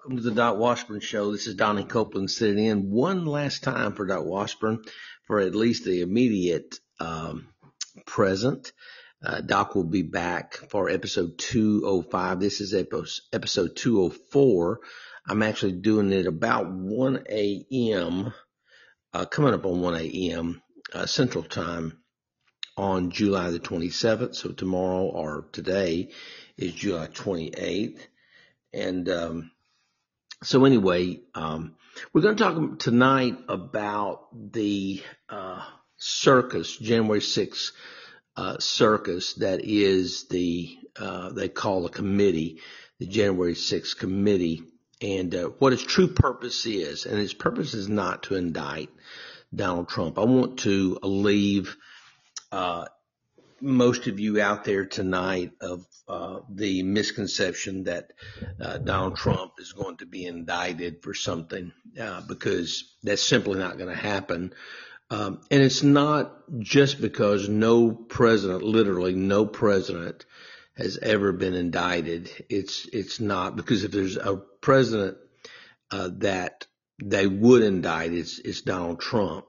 Welcome to the Doc Washburn Show. This is Donnie Copeland sitting in one last time for Doc Washburn for at least the immediate um, present. Uh, Doc will be back for episode 205. This is episode 204. I'm actually doing it about 1 a.m., uh, coming up on 1 a.m. Uh, Central Time on July the 27th. So tomorrow or today is July 28th. And um, so anyway, um, we're going to talk tonight about the uh, circus, January 6th uh, circus that is the, uh, they call a committee, the January 6th committee, and uh, what its true purpose is. And its purpose is not to indict Donald Trump. I want to leave uh, most of you out there tonight of uh, the misconception that uh, Donald Trump is going to be indicted for something uh, because that's simply not going to happen. Um, and it's not just because no president, literally no president, has ever been indicted. It's it's not because if there's a president uh, that they would indict, it's it's Donald Trump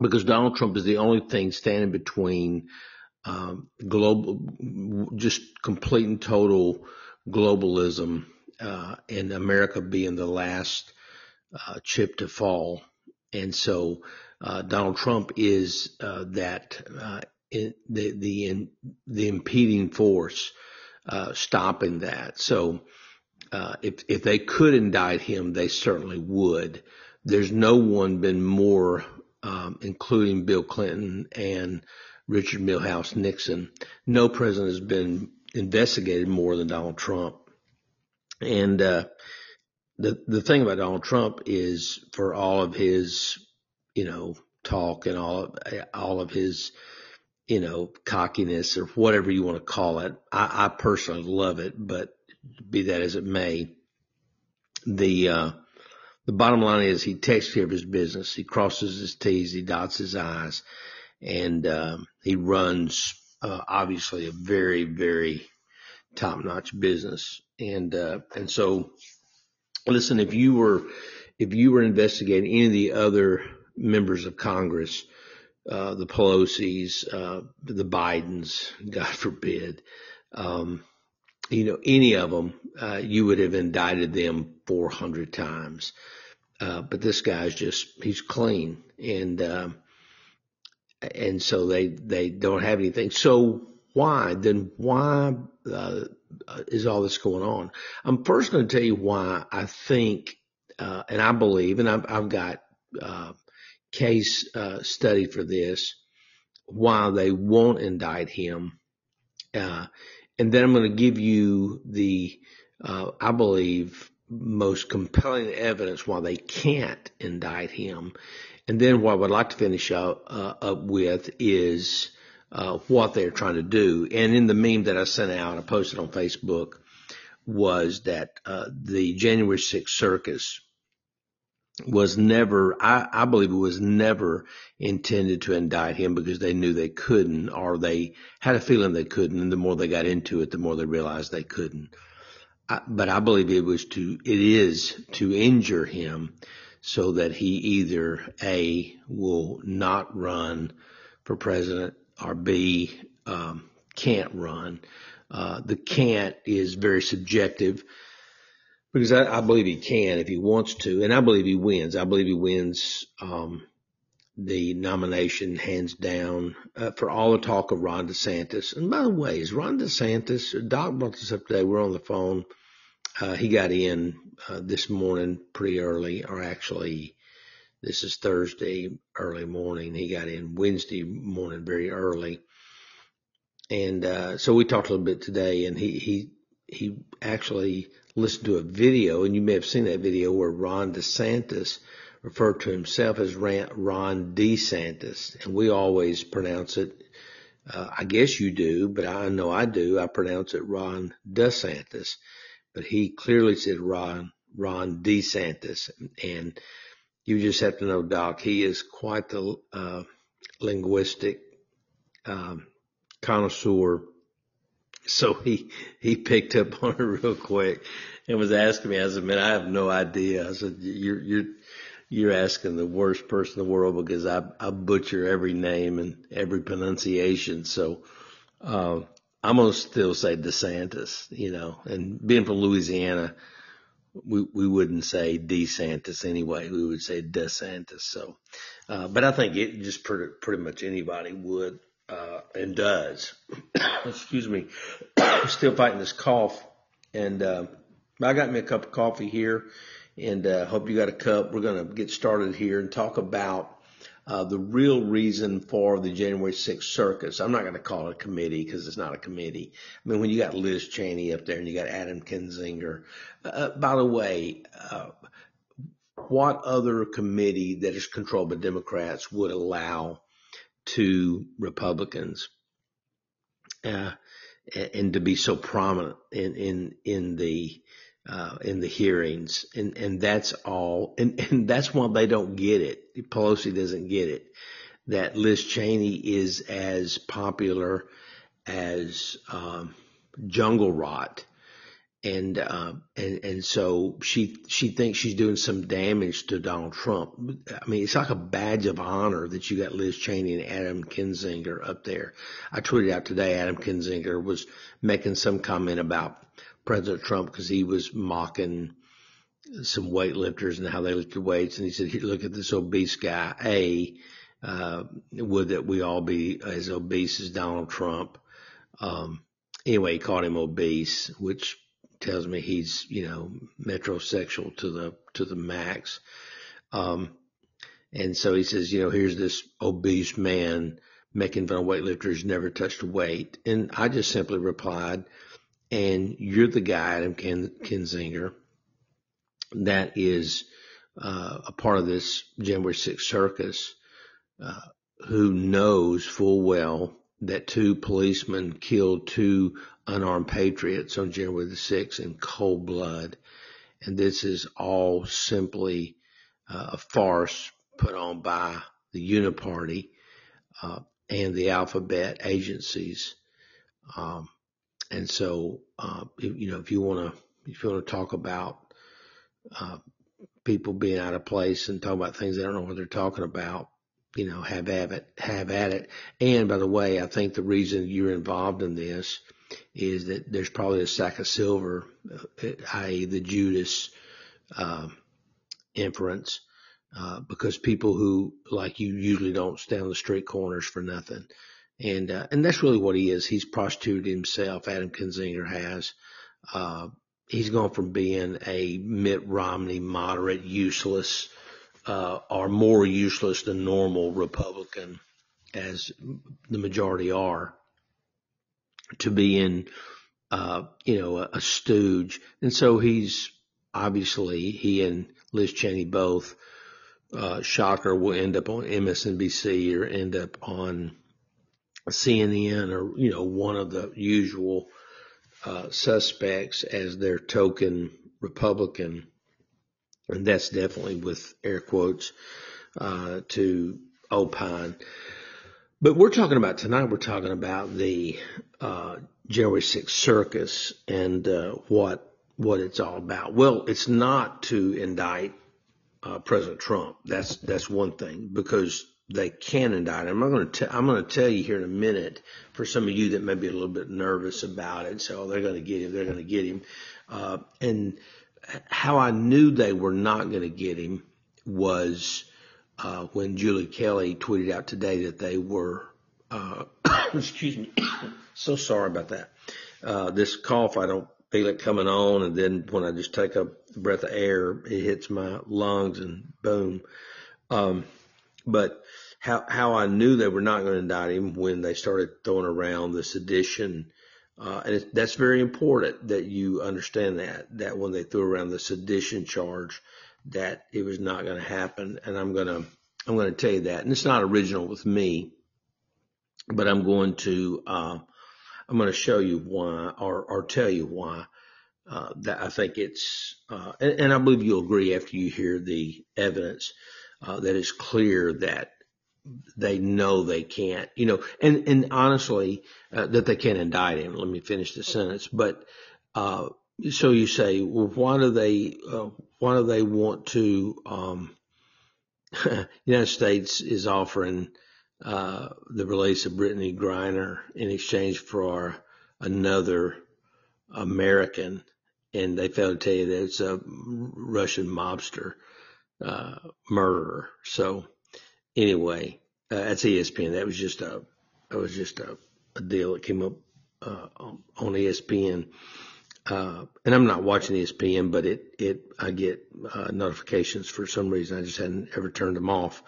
because Donald Trump is the only thing standing between um, global, just complete and total globalism, uh, and America being the last uh, chip to fall. And so uh, Donald Trump is uh, that uh, in, the the in, the impeding force uh, stopping that. So if if they could indict him, they certainly would. There's no one been more, um, including Bill Clinton and Richard Milhous Nixon. No president has been investigated more than Donald Trump. And uh, the the thing about Donald Trump is for all of his, you know, talk and all of all of his, you know, cockiness or whatever you want to call it. I, I personally love it, but be that as it may, the uh, the bottom line is he takes care of his business. He crosses his T's, he dots his I's, and um, he runs uh, obviously a very very top notch business. And uh, and so, listen, if you were if you were investigating any of the other members of Congress, uh, the Pelosi's, uh, the Bidens, God forbid, um, you know, any of them, uh, you would have indicted them 400 times. Uh, but this guy's just, he's clean. And, um, and so they they don't have anything. So why then? Why uh, is all this going on? I'm first going to tell you why I think uh, and I believe, and I've, I've got uh, case uh, study for this, why they won't indict him, uh, and then I'm going to give you the uh, I believe most compelling evidence why they can't indict him, and then what I would like to finish up, uh, up with is uh, what they're trying to do. And in the meme that I sent out, I posted on Facebook, was that uh, the January 6th circus was never, I, I believe it was never intended to indict him because they knew they couldn't, or they had a feeling they couldn't. And the more they got into it, the more they realized they couldn't. I, but I believe it was to, it is to injure him so that he either A, will not run for president or B, um, can't run. Uh, the can't is very subjective because I, I, believe he can if he wants to, and I believe he wins. I believe he wins um, the nomination hands down uh, for all the talk of Ron DeSantis. And by the way, is Ron DeSantis? Doc brought this up today. We're on the phone. Uh, he got in uh, this morning pretty early, or actually, this is Thursday early morning. He got in Wednesday morning very early, and uh, so we talked a little bit today. And he he he actually listened to a video, and you may have seen that video where Ron DeSantis referred to himself as Ron DeSantis, and we always pronounce it. Uh, I guess you do, but I know I do. I pronounce it Ron DeSantis but he clearly said Ron Ron DeSantis, and you just have to know, Doc, he is quite the uh, linguistic um, connoisseur, So he, he picked up on it real quick and was asking me. I said, man, I have no idea. I said, you're, you're, you're asking the worst person in the world because I, I butcher every name and every pronunciation. So, uh, I'm to still say DeSantis, you know, and being from Louisiana, we, we wouldn't say DeSantis anyway. We would say DeSantis. So, uh, but I think it just pretty, pretty much anybody would, uh, and does. Excuse me. still fighting this cough and, uh, I got me a cup of coffee here and uh, hope you got a cup. We're to get started here and talk about uh, the real reason for the January 6th circus. I'm not going to call it a committee because it's not a committee. I mean, when you got Liz Cheney up there and you got Adam Kinzinger, uh, uh by the way, uh, what other committee that is controlled by Democrats would allow two Republicans uh, and to be so prominent in in in the uh, in the hearings, and and that's all, and and that's why they don't get it. Pelosi doesn't get it that Liz Cheney is as popular as um, Jungle Rot, and uh, and and so she she thinks she's doing some damage to Donald Trump. I mean, it's like a badge of honor that you got Liz Cheney and Adam Kinzinger up there. I tweeted out today Adam Kinzinger was making some comment about President Trump because he was mocking some weightlifters and how they lifted weights. And he said, look at this obese guy. A, uh, would that we all be as obese as Donald Trump? Um, anyway, he called him obese, which tells me he's, you know, metrosexual to the, to the max. Um, and so he says, you know, here's this obese man making fun of weightlifters, never touched a weight. And I just simply replied, and you're the guy, Adam Ken, Kinzinger, that is uh, a part of this January 6th circus, uh, who knows full well that two policemen killed two unarmed patriots on January the 6th in cold blood. And this is all simply uh, a farce put on by the Uniparty uh, and the alphabet agencies. Um, and so, uh, if, you know, if you want to, if you want to talk about, uh, people being out of place and talk about things they don't know what they're talking about, you know, have at it, have at it. And by the way, I think the reason you're involved in this is that there's probably a sack of silver, uh, i.e. the Judas, uh, inference, uh, because people who like you usually don't stand on the street corners for nothing. And, uh, and that's really what he is. He's prostituted himself. Adam Kinzinger has. Uh, he's gone from being a Mitt Romney moderate, useless, uh, or more useless than normal Republican, as the majority are, to being, uh, you know, a, a stooge. And so he's obviously, he and Liz Cheney both, uh, shocker will end up on MSNBC or end up on CNN or, you know, one of the usual uh, suspects as their token Republican. And that's definitely with air quotes uh, to opine. But we're talking about tonight, we're talking about the uh, January 6th circus and uh, what what it's all about. Well, it's not to indict uh, President Trump. That's that's one thing because they can him. I'm going to I'm going to tell you here in a minute for some of you that may be a little bit nervous about it. So they're going to get him. They're going to get him. Uh, and how I knew they were not going to get him was uh, when Julie Kelly tweeted out today that they were. Uh, excuse me. so sorry about that. Uh, this cough, I don't feel it coming on, and then when I just take a breath of air, it hits my lungs and boom. Um, but how how I knew they were not going to indict him when they started throwing around the sedition, uh, and it, that's very important that you understand that that when they threw around the sedition charge, that it was not going to happen, and I'm gonna I'm to tell you that, and it's not original with me, but I'm going to uh, I'm going to show you why or or tell you why. Uh, that I think it's, uh, and, and, I believe you'll agree after you hear the evidence uh, that it's clear that they know they can't, you know, and, and honestly, uh, that they can't indict him. Let me finish the sentence. But, uh, so you say, well, why do they, uh, why do they want to, um, United States is offering, uh, the release of Brittney Griner in exchange for another American. And they failed to tell you that it's a Russian mobster, uh, murderer. So, anyway, uh, that's ESPN. That was just a that was just a, a deal that came up uh, on ESPN. Uh, and I'm not watching ESPN, but it it I get uh, notifications for some reason. I just hadn't ever turned them off.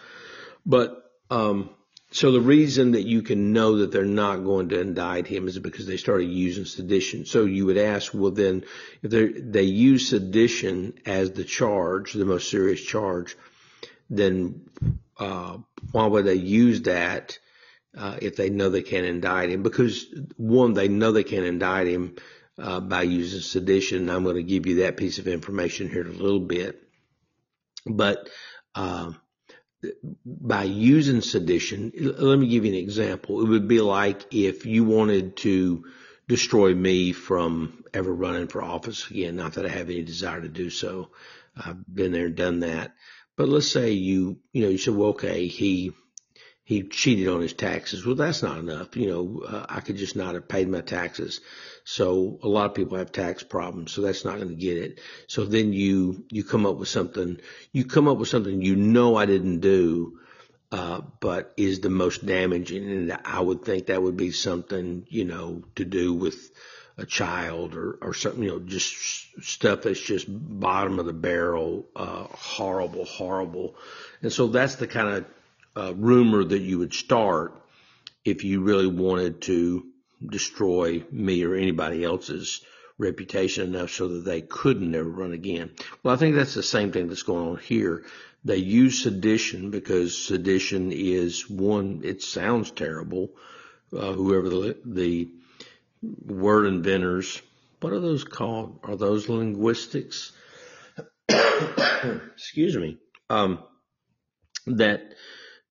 But um, so the reason that you can know that they're not going to indict him is because they started using sedition. So you would ask, well, then if they use sedition as the charge, the most serious charge, then uh, why would they use that uh, if they know they can't indict him? Because one, they know they can't indict him uh, by using sedition. I'm going to give you that piece of information here in a little bit, but uh, by using sedition, let me give you an example. It would be like if you wanted to destroy me from ever running for office again. Not that I have any desire to do so. I've been there and done that. But let's say you, you know, you said, well, okay, he, he cheated on his taxes. Well, that's not enough. You know, uh, I could just not have paid my taxes. So a lot of people have tax problems. So that's not going to get it. So then you, you come up with something, you come up with something you know I didn't do, uh, but is the most damaging. And I would think that would be something, you know, to do with, a child or, or something, you know, just stuff that's just bottom of the barrel, uh, horrible, horrible. And so that's the kind of uh, rumor that you would start if you really wanted to destroy me or anybody else's reputation enough so that they couldn't ever run again. Well, I think that's the same thing that's going on here. They use sedition because sedition is one, it sounds terrible. Uh, whoever the, the word inventors. What are those called? Are those linguistics? Excuse me. Um, that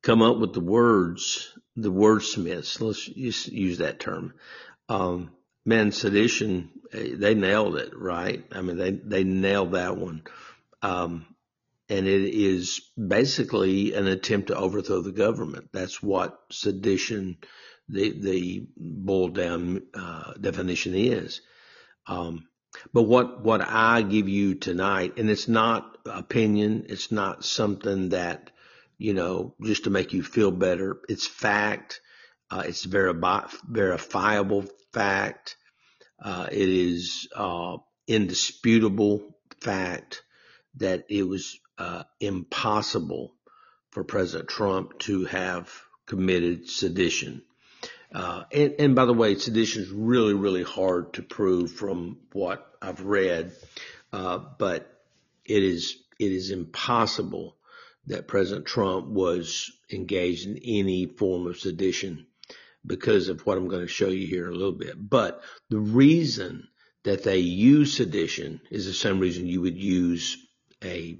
come up with the words, the wordsmiths. Let's use that term. Um, man, sedition, they nailed it, right? I mean, they, they nailed that one. Um, and it is basically an attempt to overthrow the government. That's what sedition the the boiled down uh, definition is. Um, but what what I give you tonight, and it's not opinion, it's not something that you know just to make you feel better. It's fact. Uh, it's verifi- verifiable fact. Uh, it is uh, indisputable fact that it was uh, impossible for President Trump to have committed sedition. Uh, and, and, by the way, sedition is really, really hard to prove from what I've read, uh, but it is it is impossible that President Trump was engaged in any form of sedition because of what I'm going to show you here in a little bit. But the reason that they use sedition is the same reason you would use a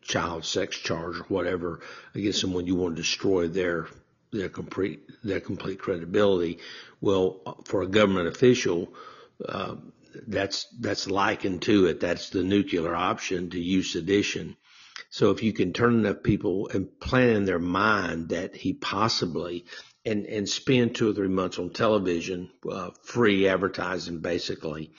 child sex charge or whatever against someone you want to destroy their their complete their complete credibility. Well, for a government official, uh, that's that's likened to it. That's the nuclear option to use sedition. So if you can turn enough people and plan in their mind that he possibly and and spend two or three months on television, uh, free advertising basically,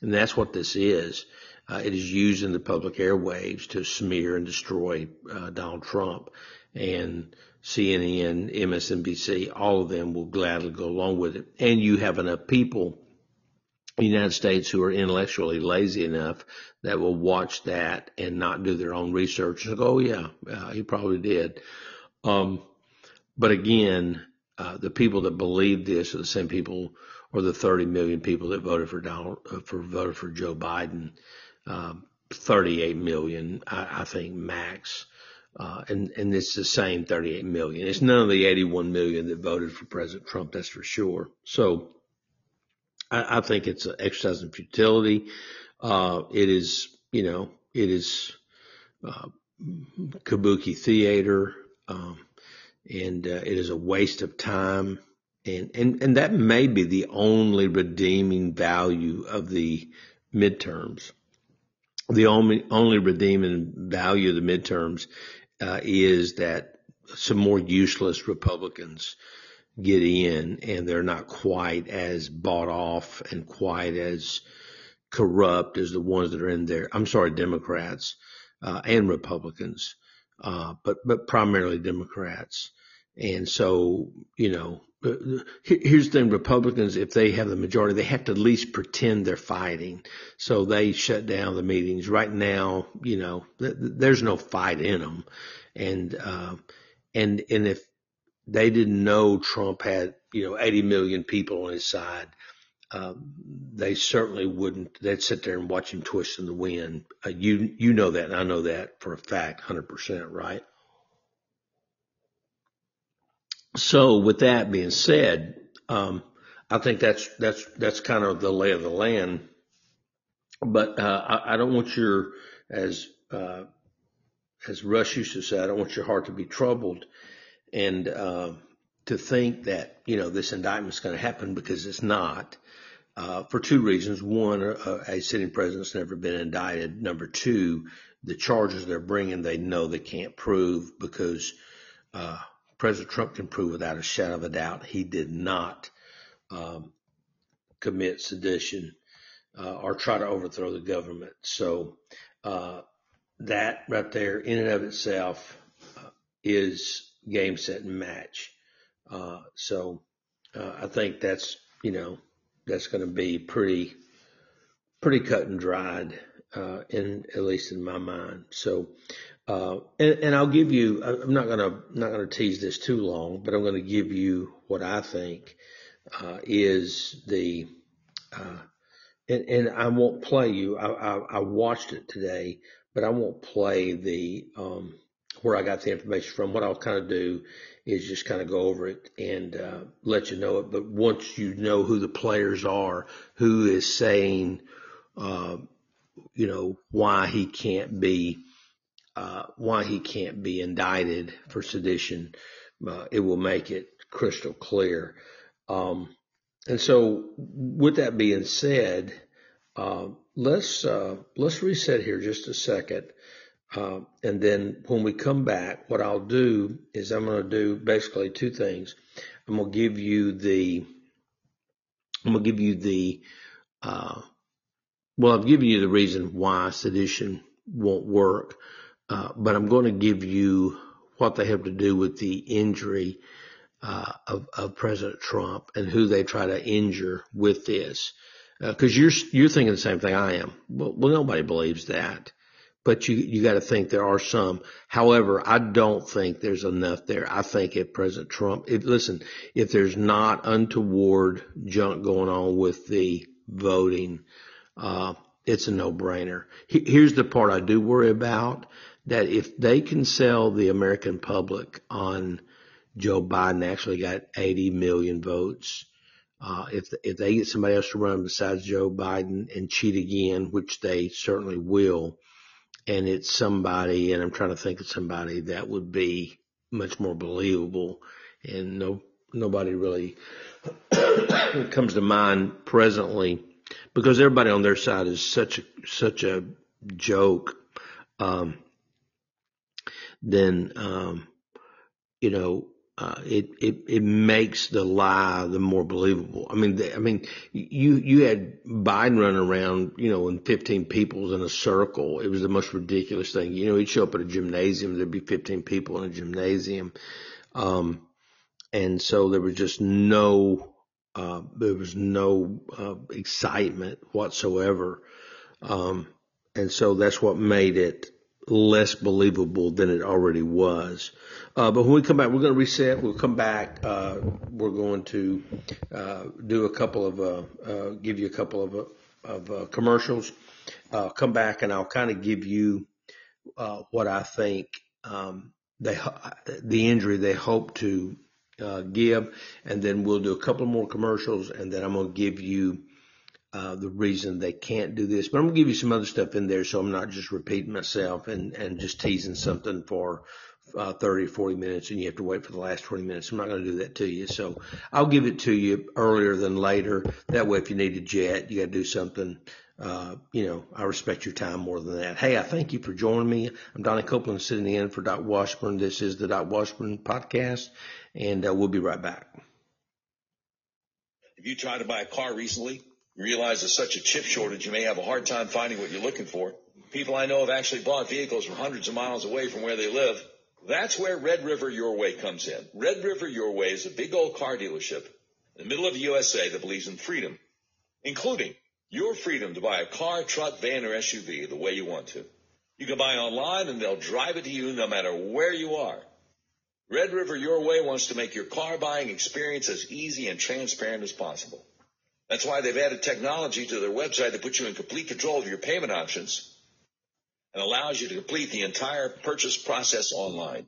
and that's what this is. Uh, it is using the public airwaves to smear and destroy uh, Donald Trump, and CNN, MSNBC, all of them will gladly go along with it. And you have enough people the United States who are intellectually lazy enough that will watch that and not do their own research and go, oh yeah, he probably did. Um, but again, uh, the people that believe this are the same people or the 30 million people that voted for Donald, uh, for voted for Joe Biden. Um, 38 million, I, I think max. Uh, and, and it's the same 38 million. It's none of the 81 million that voted for President Trump, that's for sure. So I, I think it's an exercise in futility. Uh, it is, you know, it is, uh, kabuki theater. Um, and uh, it is a waste of time. And, and, and that may be the only redeeming value of the midterms. The only, only redeeming value of the midterms, uh, is that some more useless Republicans get in and they're not quite as bought off and quite as corrupt as the ones that are in there. I'm sorry, Democrats, uh, and Republicans, uh, but, but primarily Democrats. And so, you know, uh, here's the thing Republicans, if they have the majority, they have to at least pretend they're fighting. So they shut down the meetings. Right now, you know, there's no fight in them. And, uh, and, and if they didn't know Trump had, you know, 80 million people on his side, uh, they certainly wouldn't, they'd sit there and watch him twist in the wind. Uh, you, you know that, and I know that for a fact, 100%, right? So with that being said, um, I think that's that's that's kind of the lay of the land. But uh, I, I, don't want your as uh, as Rush used to say, I don't want your heart to be troubled, and uh, to think that you know this indictment's going to happen because it's not. Uh, for two reasons. One, a, a sitting president's never been indicted. Number two, the charges they're bringing, they know they can't prove because uh, President Trump can prove without a shadow of a doubt he did not um, commit sedition uh, or try to overthrow the government. So uh, that right there, in and of itself, uh, is game, set, and match. Uh, so uh, I think that's you know that's going to be pretty pretty cut and dried, uh, in at least in my mind. So uh, and, and, I'll give you. I'm not gonna not gonna tease this too long, but I'm gonna give you what I think uh, is the. Uh, and, and, I won't play you. I, I, I, watched it today, but I won't play the um, where I got the information from. What I'll kind of do is just kind of go over it and uh, let you know it. But once you know who the players are, who is saying, uh, you know, why he can't be uh, why he can't be indicted for sedition. Uh, it will make it crystal clear. Um, and so, with that being said, uh, let's uh, let's reset here just a second, uh, and then when we come back, what I'll do is I'm going to do basically two things. I'm going to give you the I'm going to give you the uh, well, I've given you the reason why sedition won't work. Uh, but I'm going to give you what they have to do with the injury uh, of, of, President Trump and who they try to injure with this. Because uh, you're you're thinking the same thing I am. Well, well nobody believes that, but you you got to think there are some. However, I don't think there's enough there. I think if President Trump, if, listen, if there's not untoward junk going on with the voting, uh, it's a no-brainer. Here's the part I do worry about that if they can sell the American public on Joe Biden actually got 80 million votes, uh, if if they get somebody else to run besides Joe Biden and cheat again, which they certainly will, and it's somebody, and I'm trying to think of somebody that would be much more believable, and no nobody really comes to mind presently because everybody on their side is such a such a joke. Um, then um, you know uh, it it it makes the lie the more believable. I mean, I mean, you you had Biden running around, you know, in 15 people in a circle. It was the most ridiculous thing. You know, he'd show up at a gymnasium, there'd be 15 people in a gymnasium, um, and so there was just no uh, there was no uh, excitement whatsoever, um, and so that's what made it less believable than it already was. Uh, but when we come back, we're going to reset. We'll come back. Uh, we're going to uh, do a couple of, uh, uh, give you a couple of, uh, of commercials. come back and I'll kind of give you what I think um, they the injury they hope to give, and then we'll do a couple more commercials, and then I'm going to give you uh, the reason they can't do this. But I'm gonna give you some other stuff in there, so I'm not just repeating myself and and just teasing something for uh, 30 40 minutes and you have to wait for the last 20 minutes. I'm not to do that to you. So I'll give it to you earlier than later. That way, if you need a jet, you got to do something. Uh, you know, I respect your time more than that. Hey, I thank you for joining me. I'm Donnie Copeland sitting in for Doc Washburn. This is the Doc Washburn podcast and uh, we'll be right back. Have you tried to buy a car recently, you realize there's such a chip shortage, you may have a hard time finding what you're looking for. People I know have actually bought vehicles from hundreds of miles away from where they live. That's where Red River Your Way comes in. Red River Your Way is a big old car dealership in the middle of the USA that believes in freedom, including your freedom to buy a car, truck, van, or SUV the way you want to. You can buy online and they'll drive it to you no matter where you are. Red River Your Way wants to make your car buying experience as easy and transparent as possible. That's why they've added technology to their website to put you in complete control of your payment options and allows you to complete the entire purchase process online.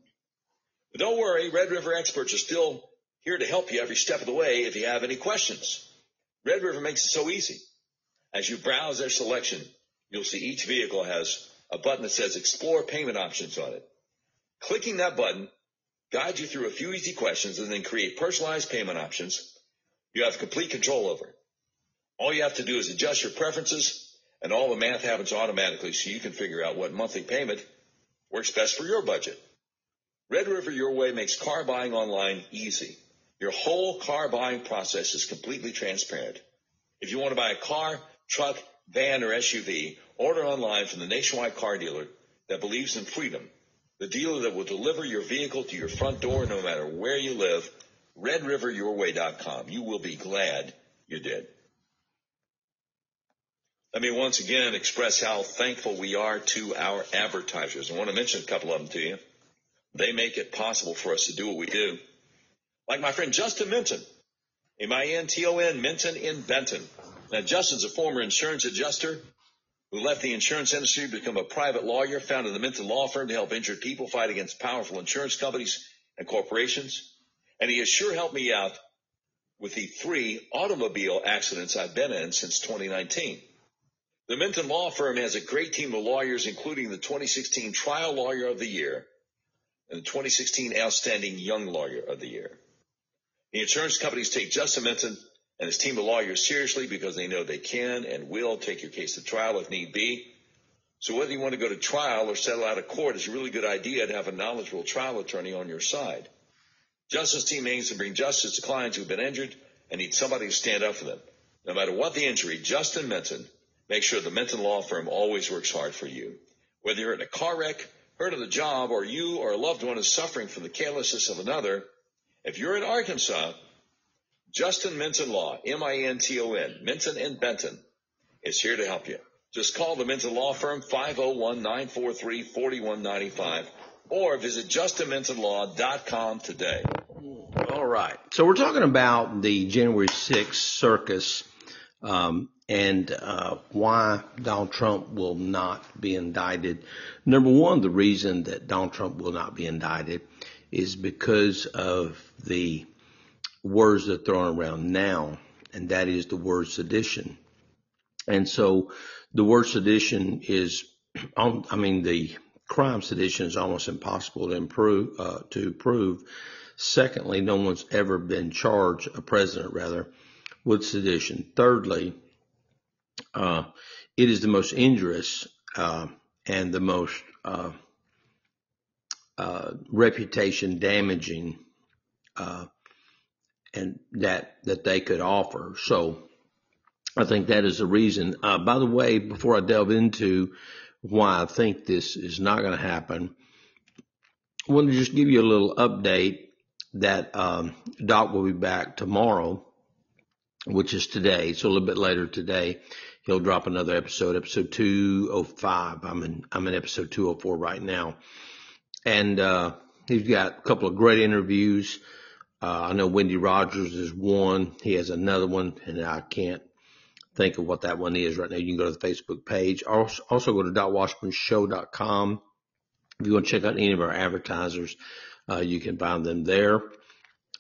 But don't worry, Red River experts are still here to help you every step of the way if you have any questions. Red River makes it so easy. As you browse their selection, you'll see each vehicle has a button that says explore payment options on it. Clicking that button guides you through a few easy questions and then create personalized payment options you have complete control over. All you have to do is adjust your preferences and all the math happens automatically so you can figure out what monthly payment works best for your budget. Red River Your Way makes car buying online easy. Your whole car buying process is completely transparent. If you want to buy a car, truck, van, or SUV, order online from the nationwide car dealer that believes in freedom. The dealer that will deliver your vehicle to your front door no matter where you live. RedRiverYourWay.com. You will be glad you did. Let me once again express how thankful we are to our advertisers. I want to mention a couple of them to you. They make it possible for us to do what we do. Like my friend Justin Minton, M-I-N-T-O-N, Minton in Benton. Now, Justin's a former insurance adjuster who left the insurance industry to become a private lawyer, founded the Minton Law Firm to help injured people fight against powerful insurance companies and corporations. And he has sure helped me out with the three automobile accidents I've been in since 2019. The Minton Law Firm has a great team of lawyers, including the 2016 Trial Lawyer of the Year and the 2016 Outstanding Young Lawyer of the Year. The insurance companies take Justin Minton and his team of lawyers seriously because they know they can and will take your case to trial if need be. So whether you want to go to trial or settle out of court, it's a really good idea to have a knowledgeable trial attorney on your side. Justin's team aims to bring justice to clients who've been injured and need somebody to stand up for them. No matter what the injury, Justin Minton Make sure the Minton Law Firm always works hard for you. Whether you're in a car wreck, hurt on the job, or you or a loved one is suffering from the carelessness of another, if you're in Arkansas, Justin Minton Law, M-I-N-T-O-N, Minton and Benton, is here to help you. Just call the Minton Law Firm 501-943-4195 or visit justinmintonlaw.com today. All right. So we're talking about the January 6th circus um, and uh, why Donald Trump will not be indicted. Number one, the reason that Donald Trump will not be indicted is because of the words that are thrown around now, and that is the word sedition. And so the word sedition is, I mean, the crime sedition is almost impossible to improve, uh, to prove. Secondly, no one's ever been charged, a president rather, with sedition. Thirdly, uh, it is the most injurious uh, and the most uh, uh reputation damaging uh, and that that they could offer. So I think that is the reason. Uh, by the way, before I delve into why I think this is not going to happen, I want to just give you a little update that um, Doc will be back tomorrow, which is today, so a little bit later today he'll drop another episode, episode 205. I'm in, I'm in episode 204 right now. And, uh, he's got a couple of great interviews. Uh, I know Wendy Rogers is one. He has another one and I can't think of what that one is right now. You can go to the Facebook page. Also, also go to docwashburnshow.com. If you want to check out any of our advertisers, uh, you can find them there.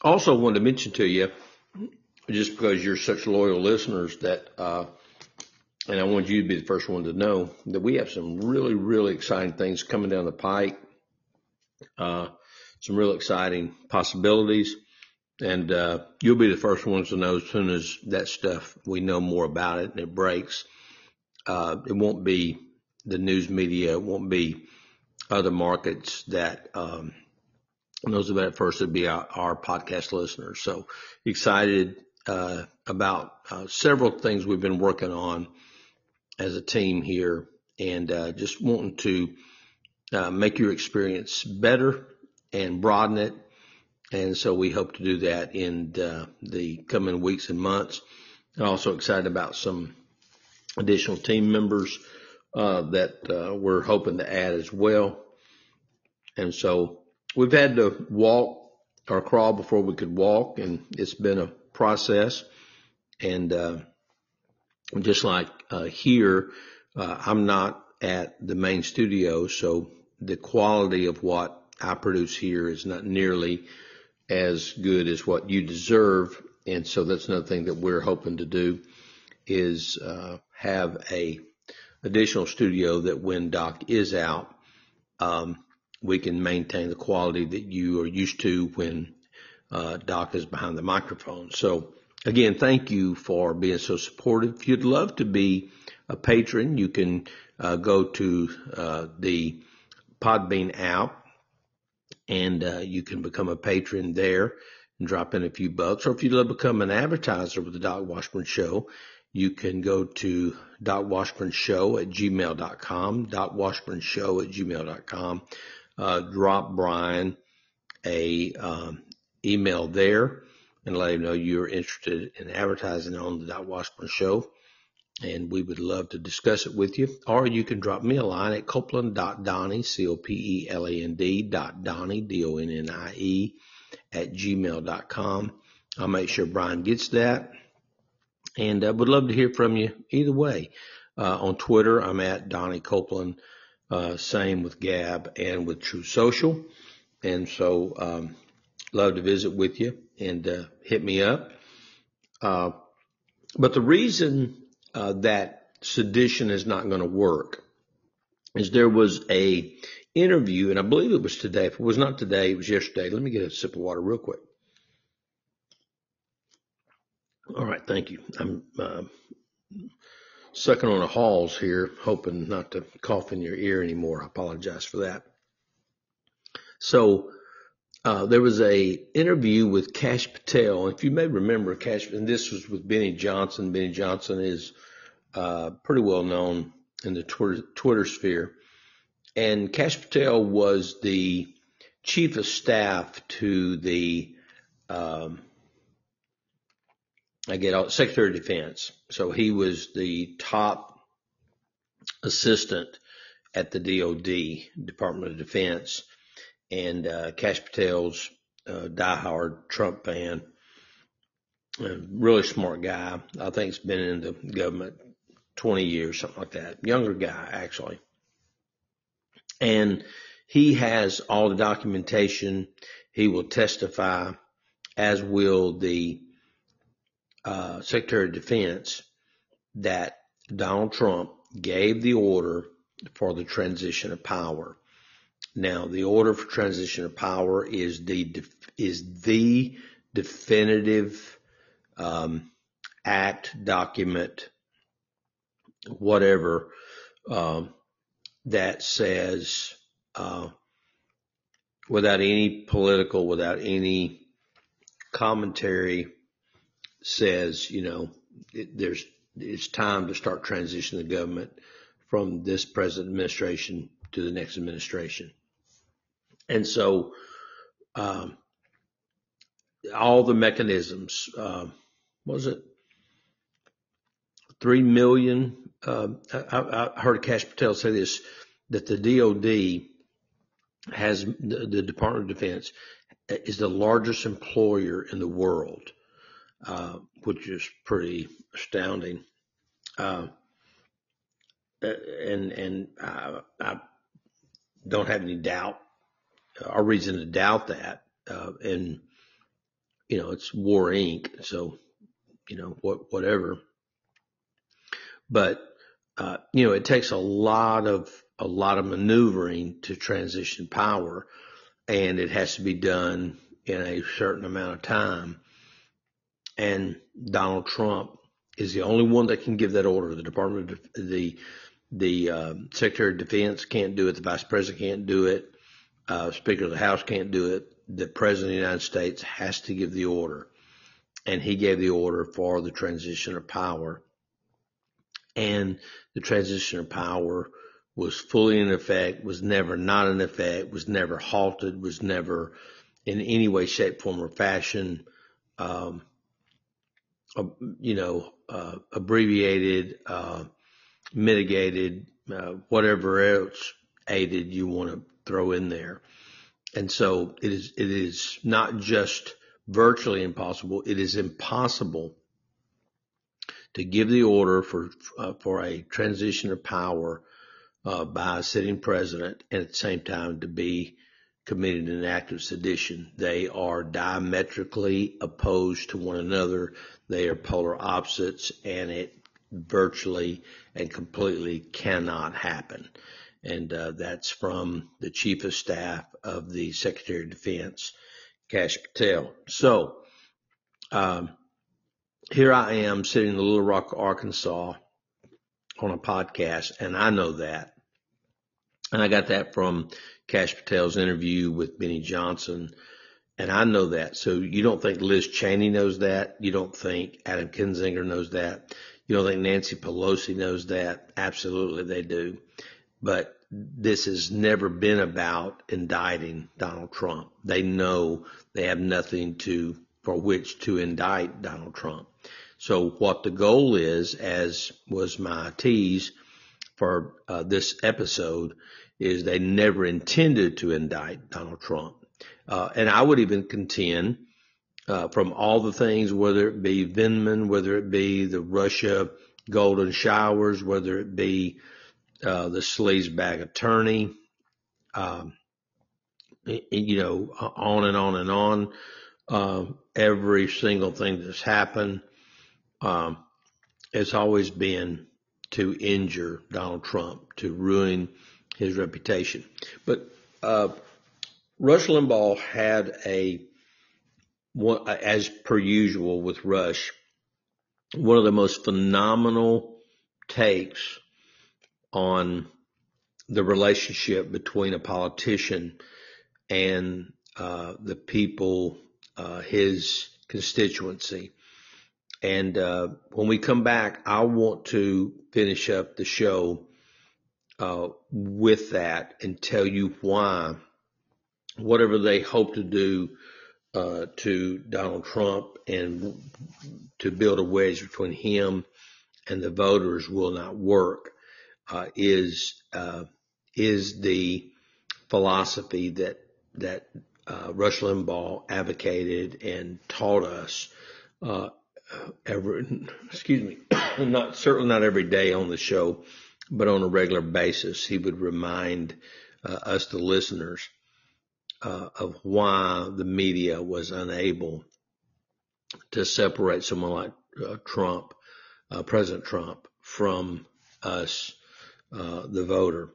Also wanted to mention to you, just because you're such loyal listeners that, uh, and I want you to be the first one to know that we have some really, really exciting things coming down the pike. Uh, some real exciting possibilities. And uh, you'll be the first ones to know as soon as that stuff we know more about it and it breaks. Uh, it won't be the news media. It won't be other markets that um, knows about it first. It'd be our, our podcast listeners. So excited uh, about uh, several things we've been working on as a team here, and uh, just wanting to uh, make your experience better and broaden it. And so we hope to do that in the coming weeks and months. And also excited about some additional team members uh, that uh, we're hoping to add as well. And so we've had to walk or crawl before we could walk, and it's been a process. And uh, just like uh, here, uh, I'm not at the main studio, so the quality of what I produce here is not nearly as good as what you deserve. And so that's another thing that we're hoping to do is uh, have a additional studio that when Doc is out, um, we can maintain the quality that you are used to when uh, Doc is behind the microphone. So again, thank you for being so supportive. If you'd love to be a patron, you can uh, go to uh, the Podbean app and uh, you can become a patron there and drop in a few bucks. Or if you'd love to become an advertiser with the Doc Washburn Show, you can go to docwashburnshow at gmail.com, at gmail.com. Uh, drop Brian a um, email there and let him know you're interested in advertising on the Doc Washburn Show. And we would love to discuss it with you. Or you can drop me a line at copeland.donnie, C-O-P-E-L-A-N-D dot Donnie, D-O-N-N-I-E at gmail.com. I'll make sure Brian gets that and I uh, would love to hear from you either way. Uh, on Twitter, I'm at Donnie Copeland. Uh, same with Gab and with Truth Social. And so, um, love to visit with you and uh, hit me up. Uh, but the reason uh, that sedition is not going to work is there was a interview, and I believe it was today. If it was not today, it was yesterday. Let me get a sip of water real quick. All right, thank you. I'm uh, sucking on the halls here, hoping not to cough in your ear anymore. I apologize for that. So uh, there was a interview with Kash Patel. If you may remember, Kash, and this was with Benny Johnson. Benny Johnson is uh, pretty well known in the Twitter, Twitter sphere, and Kash Patel was the chief of staff to the um, I get out, Secretary of Defense. So he was the top assistant at the DOD, Department of Defense, and uh, Kash Patel's uh, diehard Trump fan. A really smart guy. I think he's been in the government 20 years, something like that. Younger guy, actually. And he has all the documentation. He will testify, as will the uh, Secretary of Defense that Donald Trump gave the order for the transition of power. Now, the order for transition of power is the is the definitive um, act, document, whatever um, that says uh, without any political, without any commentary says, you know, it, there's it's time to start transitioning the government from this present administration to the next administration. And so, um, all the mechanisms, uh, was it three million? Uh, I, I, heard Kash Patel say this that the DoD has the, the Department of Defense is the largest employer in the world uh, which is pretty astounding. Uh, and and I, don't have any doubt or reason to doubt that. Uh, and you know, it's War Inc. So you know what, whatever. But you know, it takes a lot of a lot of maneuvering to transition power, and it has to be done in a certain amount of time. And Donald Trump is the only one that can give that order. The Department of the the uh, Secretary of Defense can't do it. The Vice President can't do it. Uh, Speaker of the House can't do it. The President of the United States has to give the order, and he gave the order for the transition of power. And the transition of power was fully in effect, was never not in effect, was never halted, was never in any way, shape, form, or fashion, um, uh, you know, uh, abbreviated, uh, mitigated, uh, whatever else aided you want to throw in there. And so it is, it is not just virtually impossible. It is impossible to give the order for, uh, for a transition of power uh, by a sitting president and at the same time to be committed an act of sedition. They are diametrically opposed to one another. They are polar opposites and it virtually and completely cannot happen. And uh, that's from the chief of staff of the Secretary of Defense, Kash Patel. So um, here I am sitting in Little Rock, Arkansas on a podcast, and I know that. And I got that from Kash Patel's interview with Benny Johnson. And I know that. So you don't think Liz Cheney knows that? You don't think Adam Kinzinger knows that? You don't think Nancy Pelosi knows that? Absolutely they do. But this has never been about indicting Donald Trump. They know they have nothing to, for which to indict Donald Trump. So what the goal is, as was my tease for uh, this episode, is they never intended to indict Donald Trump. Uh, and I would even contend uh, from all the things, whether it be Vindman, whether it be the Russia golden showers, whether it be uh, the sleazebag attorney, um, you know, on and on and on. Uh, every single thing that's happened um, has always been to injure Donald Trump, to ruin his reputation. But uh, Rush Limbaugh had a, as per usual with Rush, one of the most phenomenal takes on the relationship between a politician and uh, the people, uh, his constituency. And uh, when we come back, I want to finish up the show uh, with that and tell you why whatever they hope to do uh, to Donald Trump and to build a wedge between him and the voters will not work uh, is uh, is the philosophy that that uh, Rush Limbaugh advocated and taught us uh, every excuse me not certainly not every day on the show but on a regular basis. He would remind uh, us the listeners uh, of why the media was unable to separate someone like uh, Trump, uh, President Trump, from us, uh, the voter.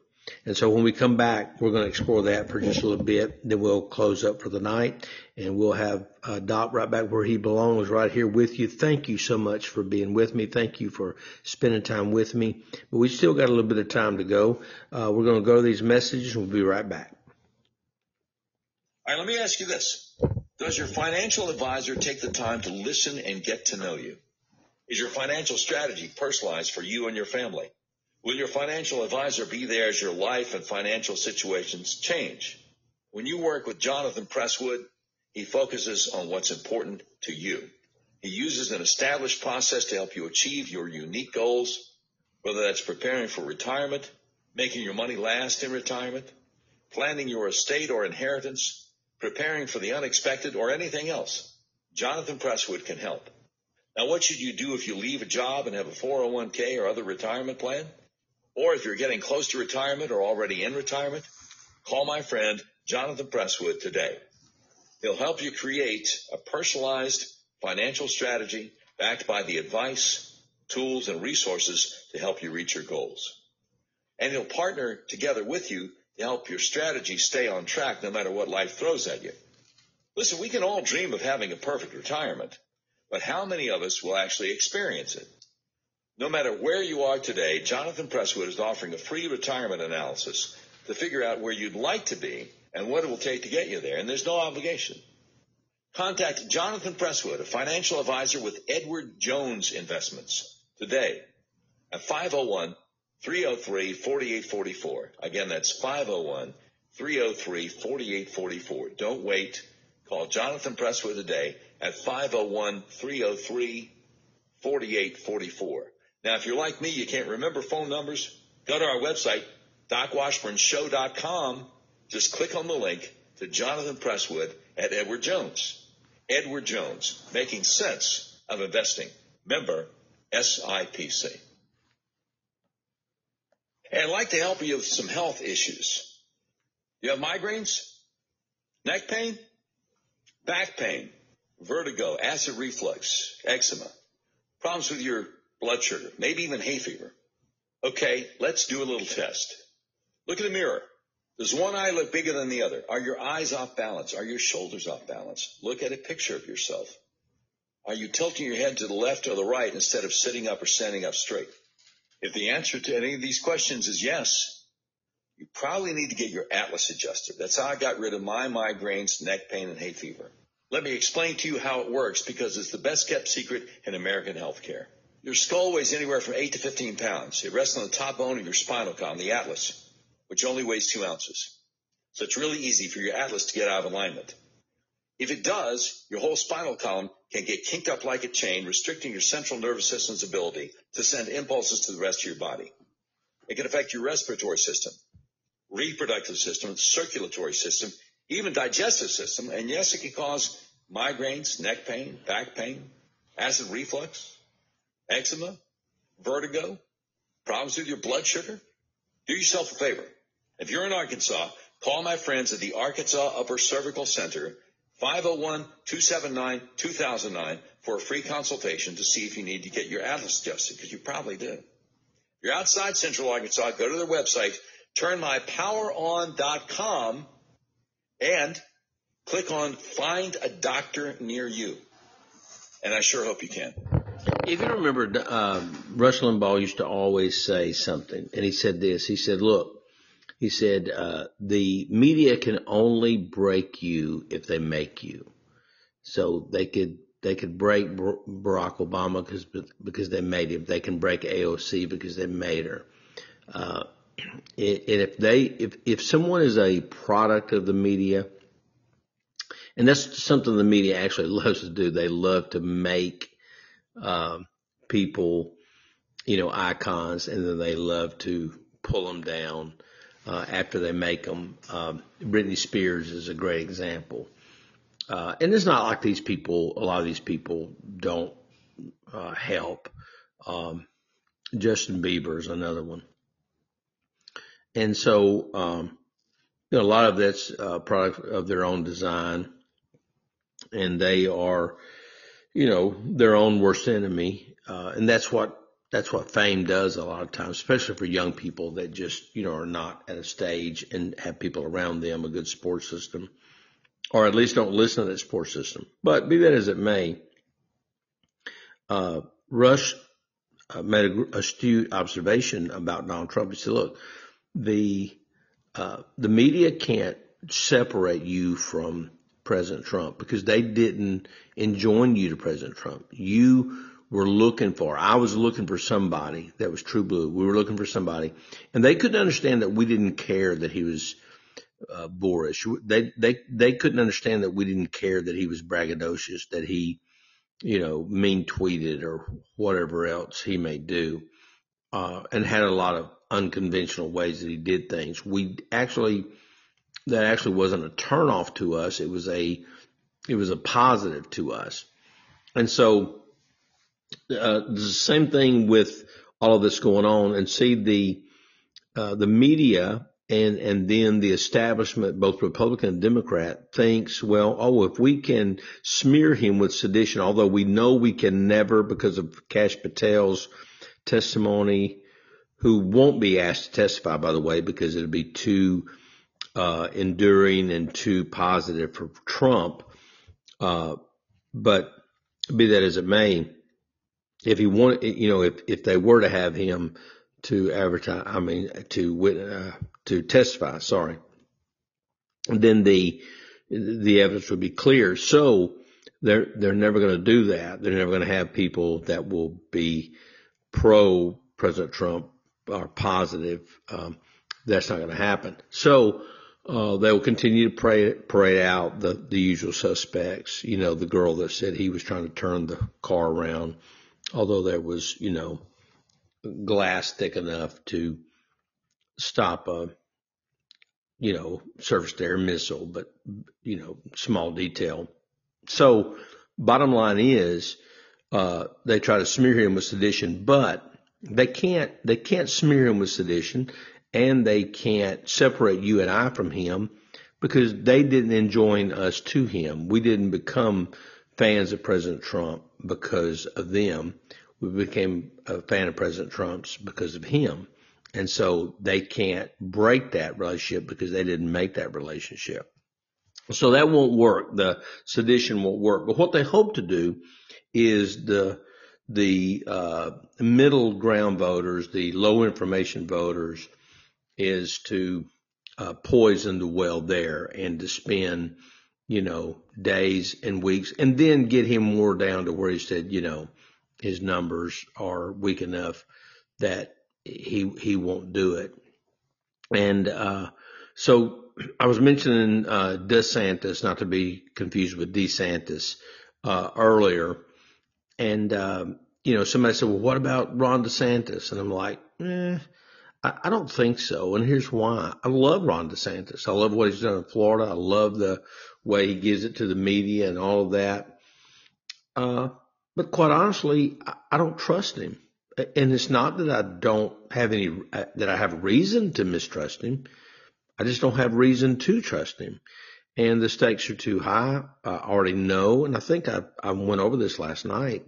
And so when we come back, we're going to explore that for just a little bit. Then we'll close up for the night and we'll have uh, Doc right back where he belongs, right here with you. Thank you so much for being with me. Thank you for spending time with me. But we still got a little bit of time to go. Uh, we're going to go to these messages we'll be right back. All right, let me ask you this. Does your financial advisor take the time to listen and get to know you? Is your financial strategy personalized for you and your family? Will your financial advisor be there as your life and financial situations change? When you work with Jonathan Presswood, he focuses on what's important to you. He uses an established process to help you achieve your unique goals, whether that's preparing for retirement, making your money last in retirement, planning your estate or inheritance, preparing for the unexpected, or anything else. Jonathan Presswood can help. Now, what should you do if you leave a job and have a 401k or other retirement plan? Or if you're getting close to retirement or already in retirement, call my friend Jonathan Presswood today. He'll help you create a personalized financial strategy backed by the advice, tools, and resources to help you reach your goals. and he'll partner together with you help your strategy stay on track no matter what life throws at you. Listen, we can all dream of having a perfect retirement, but how many of us will actually experience it? No matter where you are today, Jonathan Presswood is offering a free retirement analysis to figure out where you'd like to be and what it will take to get you there, and there's no obligation. Contact Jonathan Presswood, a financial advisor with Edward Jones Investments, today at 501 303 4844. Again, that's 501 303 4844. Don't wait. Call Jonathan Presswood today at 501 303 4844. Now, if you're like me, you can't remember phone numbers, go to our website, docwashburnshow.com. Just click on the link to Jonathan Presswood at Edward Jones. Edward Jones, making sense of investing. Member SIPC. And I'd like to help you with some health issues. You have migraines, neck pain, back pain, vertigo, acid reflux, eczema, problems with your blood sugar, maybe even hay fever. Okay, let's do a little test. Look in the mirror. Does one eye look bigger than the other? Are your eyes off balance? Are your shoulders off balance? Look at a picture of yourself. Are you tilting your head to the left or the right instead of sitting up or standing up straight? If the answer to any of these questions is yes, you probably need to get your atlas adjusted. That's how I got rid of my migraines, neck pain, and hay fever. Let me explain to you how it works because it's the best kept secret in American healthcare. Your skull weighs anywhere from 8 to 15 pounds. It rests on the top bone of your spinal column, the atlas, which only weighs 2 ounces. So it's really easy for your atlas to get out of alignment. If it does, your whole spinal column can get kinked up like a chain, restricting your central nervous system's ability to send impulses to the rest of your body. It can affect your respiratory system, reproductive system, circulatory system, even digestive system. And yes, it can cause migraines, neck pain, back pain, acid reflux, eczema, vertigo, problems with your blood sugar. Do yourself a favor. If you're in Arkansas, call my friends at the Arkansas Upper Cervical Center 501-279-2009 for a free consultation to see if you need to get your atlas adjusted, because you probably do. If you're outside Central Arkansas, go to their website, turnmypoweron.com, and click on Find a Doctor Near You. And I sure hope you can. If you remember, um, Rush Limbaugh used to always say something, and he said this. He said, look, he said, uh, the media can only break you if they make you. So they could, they could break Barack Obama because, because they made him. They can break AOC because they made her. Uh, and if they, if, if someone is a product of the media, and that's something the media actually loves to do. They love to make, um, people, you know, icons and then they love to pull them down uh, after they make them. Um, Britney Spears is a great example. Uh, and it's not like these people, a lot of these people don't uh, help. Um, Justin Bieber is another one. And so, um, you know, a lot of that's a product of their own design and they are, you know, their own worst enemy. Uh, and that's what that's what fame does a lot of times, especially for young people that just, you know, are not at a stage and have people around them, a good support system, or at least don't listen to that support system. But be that as it may, uh, Rush uh, made an astute observation about Donald Trump. He said, look, the, uh, the media can't separate you from President Trump because they didn't enjoin you to President Trump. You were looking for. I was looking for somebody that was true blue. We were looking for somebody, and they couldn't understand that we didn't care that he was uh, boorish. They they they couldn't understand that we didn't care that he was braggadocious, that he, you know, mean tweeted or whatever else he may do, uh, and had a lot of unconventional ways that he did things. We actually that actually wasn't a turnoff to us. It was a it was a positive to us, and so uh, the same thing with all of this going on and see the uh, the media and and then the establishment, both Republican and Democrat, thinks, well, oh, if we can smear him with sedition, although we know we can never because of Kash Patel's testimony, who won't be asked to testify, by the way, because it'll be too uh, enduring and too positive for Trump. Uh, but be that as it may, if he wanted, you know, if if they were to have him to advertise, I mean, to uh, to testify, sorry, then the the evidence would be clear. So they're they're never going to do that. They're never going to have people that will be pro President Trump or positive. Um, that's not going to happen. So uh, they will continue to parade, parade out the, the usual suspects. You know, the girl that said he was trying to turn the car around, although there was, you know, glass thick enough to stop a, you know, surface to air missile, but, you know, small detail. So bottom line is, uh, they try to smear him with sedition, but they can't, they can't smear him with sedition and they can't separate you and I from him because they didn't enjoin us to him. We didn't become fans of President Trump because of them. We became a fan of President Trump's because of him. And so they can't break that relationship because they didn't make that relationship. So that won't work. The sedition won't work. But what they hope to do is the the uh, middle ground voters, the low information voters, is to uh, poison the well there and to spend, you know, days and weeks and then get him more down to where he said, you know, his numbers are weak enough that he he won't do it. And uh, so I was mentioning uh, DeSantis, not to be confused with DeSantis, uh, earlier. And, um, you know, somebody said, well, what about Ron DeSantis? And I'm like, eh, I, I don't think so. And here's why. I love Ron DeSantis. I love what he's done in Florida. I love the way he gives it to the media and all of that. Uh, but quite honestly, I, I don't trust him. And it's not that I don't have any, uh, that I have reason to mistrust him. I just don't have reason to trust him. And the stakes are too high. I already know. And I think I, I went over this last night,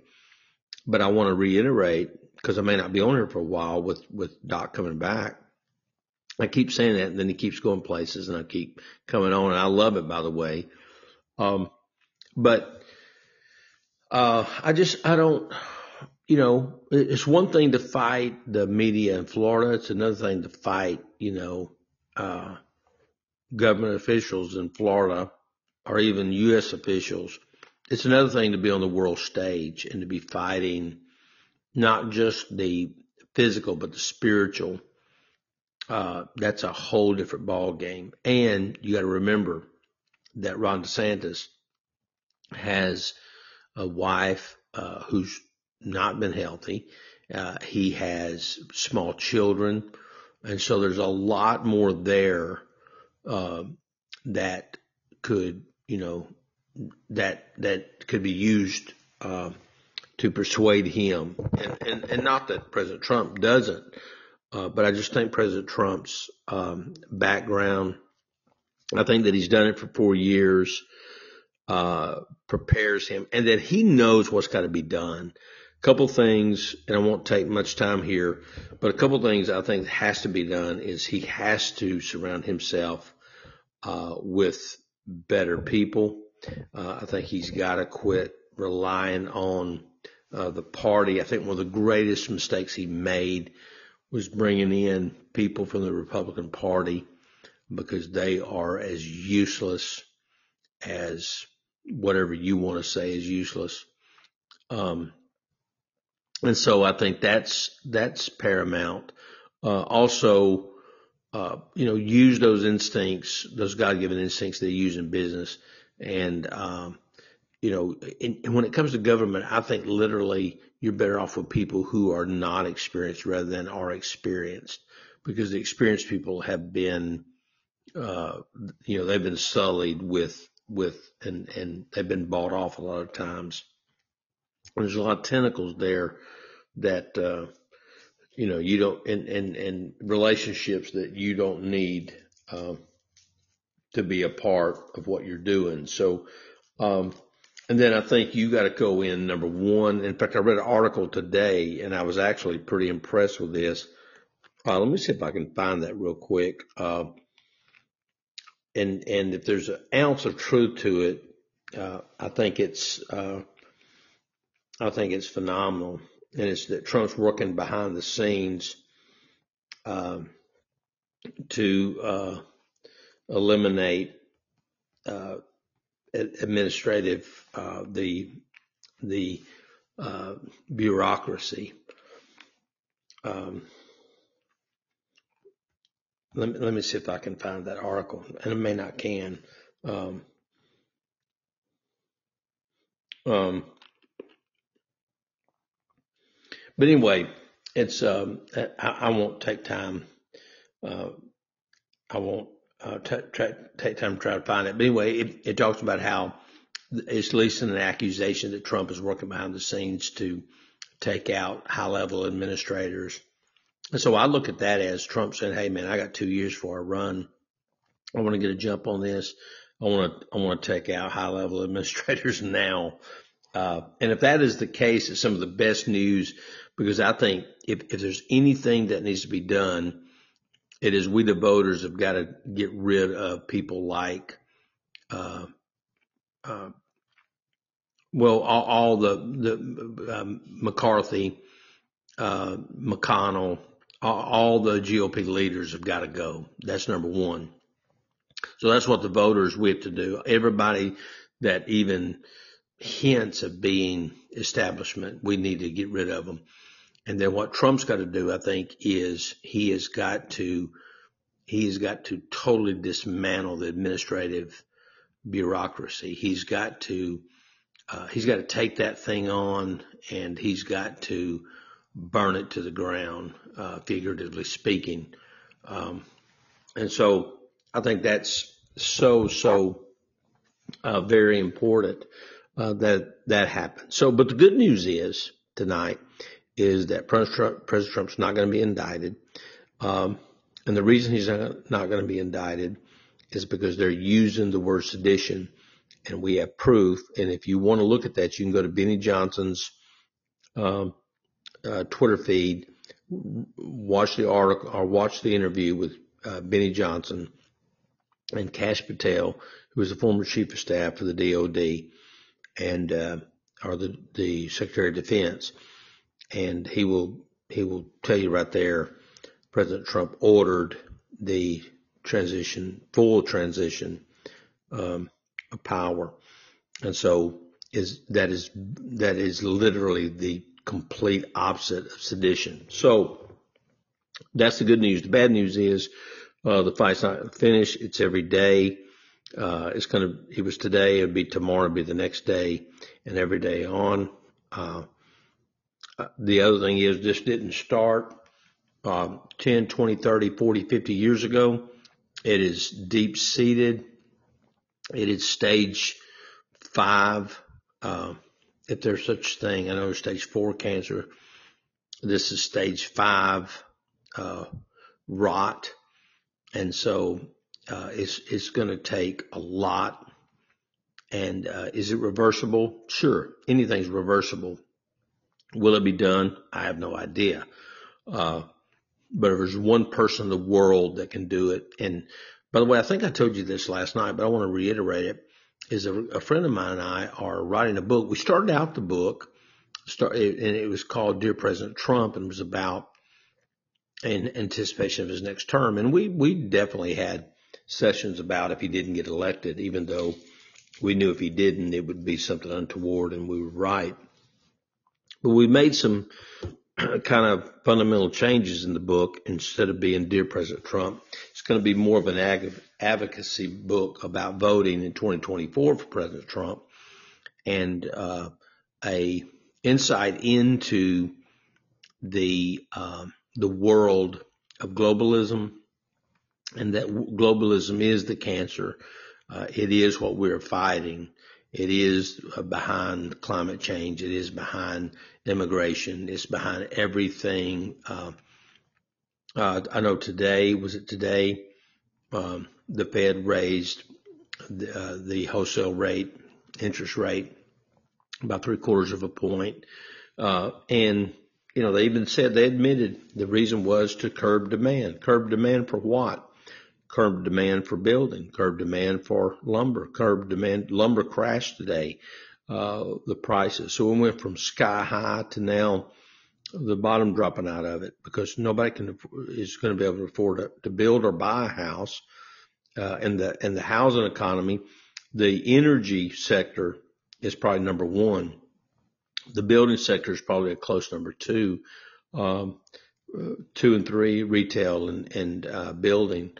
but I want to reiterate because I may not be on here for a while with, with Doc coming back. I keep saying that and then he keeps going places and I keep coming on and I love it by the way. Um, but, uh, I just, I don't, you know, it's one thing to fight the media in Florida. It's another thing to fight, you know, uh, government officials in Florida or even U.S. officials. It's another thing to be on the world stage and to be fighting not just the physical, but the spiritual. Uh, that's a whole different ball game. And you got to remember that Ron DeSantis has a wife uh, who's not been healthy. Uh, he has small children, and so there's a lot more there uh, that could, you know, that that could be used uh, to persuade him, and, and, and not that President Trump doesn't, uh, but I just think President Trump's um, background, I think that he's done it for four years, uh, prepares him, and that he knows what's got to be done. A couple things, and I won't take much time here, but a couple things I think has to be done is he has to surround himself uh, with better people. Uh, I think he's got to quit relying on uh, the party. I think one of the greatest mistakes he made was bringing in people from the Republican Party because they are as useless as whatever you want to say is useless. Um, and so I think that's that's paramount. Uh, also, uh, you know, use those instincts, those God-given instincts they use in business, and um, you know, and when it comes to government, I think literally you're better off with people who are not experienced rather than are experienced, because the experienced people have been, uh, you know, they've been sullied with with and and they've been bought off a lot of times. There's a lot of tentacles there that uh, you know you don't and and and relationships that you don't need uh, to be a part of what you're doing. So. Um, and then I think you got to go in number one. In fact, I read an article today and I was actually pretty impressed with this. Uh, let me see if I can find that real quick. Uh, and and if there's an ounce of truth to it, uh, I think it's uh, I think it's phenomenal, and it's that Trump's working behind the scenes um, to uh, eliminate uh, administrative the the bureaucracy. Um, let me, let me see if I can find that article, and I may not can. Um, um, but anyway, it's um, I, I, won't take time. Uh, I won't uh, t- t- take time to try to find it. But anyway, it, it talks about how it's at least an accusation that Trump is working behind the scenes to take out high level administrators and so I look at that as Trump saying, "Hey, man, I got two years for a run. I want to get a jump on this. I want to I want to take out high level administrators now." Uh, and if that is the case, it's some of the best news because I think if, if there's anything that needs to be done, it is we the voters have got to get rid of people like, uh, uh, well, all, all the the um, McCarthy, uh, McConnell, all the GOP leaders have got to go. That's number one. So that's what the voters we have to do. Everybody that even hints of being establishment, we need to get rid of them. And then what Trump's got to do, I think, is he has got to he has got to totally dismantle the administrative bureaucracy. He's got to uh, he's got to take that thing on, and he's got to burn it to the ground, uh, figuratively speaking. Um, and so I think that's so, so uh, very important uh, that that happens. So, but the good news is tonight is that President, Trump, Trump's not going to be indicted. Um, and the reason he's not, going to be indicted is because they're using the word sedition and we have proof. And if you want to look at that, you can go to Benny Johnson's um, uh, Twitter feed, watch the article or watch the interview with uh, Benny Johnson and Kash Patel, who was the former chief of staff for the DOD and uh, or the the Secretary of Defense, and he will he will tell you right there, President Trump ordered the transition, full transition um, of power, and so is that is that is literally the complete opposite of sedition. So that's the good news. The bad news is uh, the fight's not finished. It's every day. Uh, it's going to, it was today, it'll be tomorrow, it'll be the next day, and every day on. Uh the other thing is this didn't start uh, 10, 20, 30, 40, 50 years ago. It is deep seated. It is stage five. Uh, if there's such a thing. I know stage four cancer. This is stage five uh, rot, and so uh, it's it's going to take a lot. And uh, is it reversible? Sure, anything's reversible. Will it be done? I have no idea. Uh, but if there's one person in the world that can do it, and by the way, I think I told you this last night, but I want to reiterate it is a, a, friend of mine and I are writing a book. We started out the book, start, and it was called Dear President Trump, and it was about in anticipation of his next term. And we we definitely had sessions about if he didn't get elected, even though we knew if he didn't, it would be something untoward, and we were right. We made some kind of fundamental changes in the book. Instead of being Dear President Trump, it's going to be more of an ag- advocacy book about voting in 2024 for President Trump and uh, a insight into the uh, the world of globalism and that globalism is the cancer. Uh, it is what we're fighting. It is uh, behind climate change. It is behind immigration. It's behind everything. Uh, uh, I know today, was it today? Um, the Fed raised the, uh, the, wholesale rate, interest rate, about three quarters of a point. Uh, and you know, they even said they admitted the reason was to curb demand. Curb demand for what? Curb demand for building, curb demand for lumber, curb demand. Lumber crashed today, uh, the prices. So we went from sky high to now the bottom dropping out of it because nobody can is going to be able to afford to, to build or buy a house. Uh, and the and the housing economy, the energy sector is probably number one the building sector is probably a close number two. Um, two and three, retail and, and uh, building,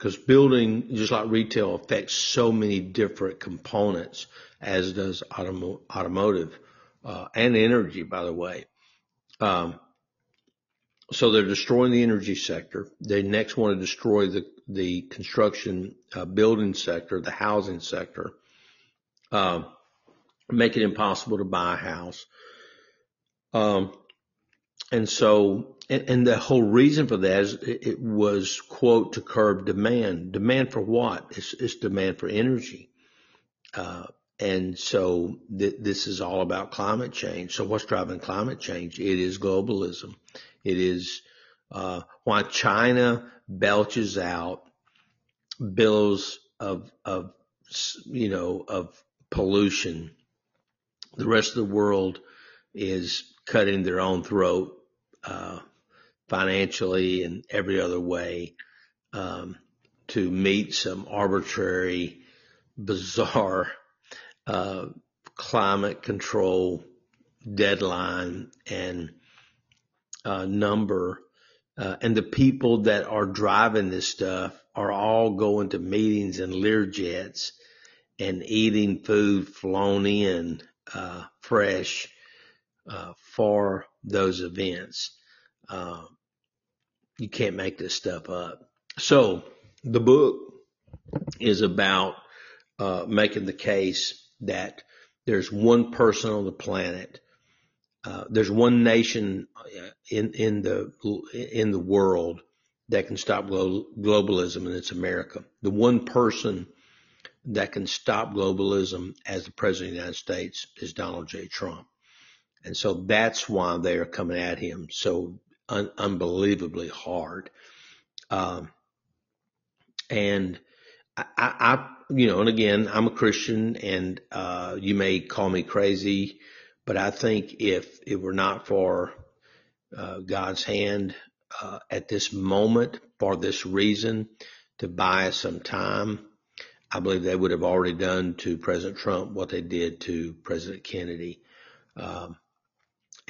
because building, just like retail, affects so many different components, as does automo- automotive uh, and energy, by the way. Um, so they're destroying the energy sector. They next want to destroy the the construction uh, building sector, the housing sector. Um, make it impossible to buy a house. Um, and so, and, and, the whole reason for that is it, it, was quote to curb demand. Demand for what? It's, it's demand for energy. Uh, and so th- this is all about climate change. So what's driving climate change? It is globalism. It is, uh, why China belches out bills of, of, you know, of pollution the rest of the world is cutting their own throat uh, financially and every other way um, to meet some arbitrary, bizarre uh, climate control deadline and uh, number. Uh, and the people that are driving this stuff are all going to meetings in Learjets and eating food flown in uh, fresh uh, for those events. Uh, you can't make this stuff up. So the book is about uh, making the case that there's one person on the planet. Uh, there's one nation in in the in the world that can stop globalism, and it's America. The one person that can stop globalism as the president of the United States is Donald J. Trump. And so that's why they are coming at him so un- unbelievably hard. Um, and I, I, you know, and again, I'm a Christian and, uh, you may call me crazy, but I think if it were not for, uh, God's hand, uh, at this moment for this reason to buy us some time, I believe they would have already done to President Trump what they did to President Kennedy. Um,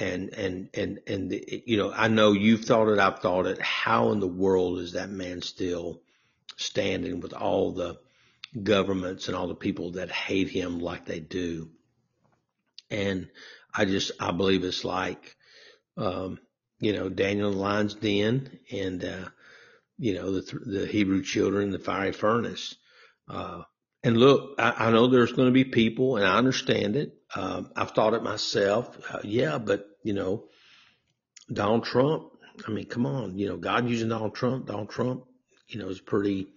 and, and, and, and, the, you know, I know you've thought it, I've thought it. How in the world is that man still standing with all the governments and all the people that hate him like they do? And I just, I believe it's like, um, you know, Daniel in the lion's den and, uh, you know, the, the Hebrew children in the fiery furnace. Uh, and look, I, I know there's going to be people, and I understand it. Um, I've thought it myself. Uh, yeah, but you know, Donald Trump. I mean, come on. You know, God using Donald Trump. Donald Trump, you know, is pretty,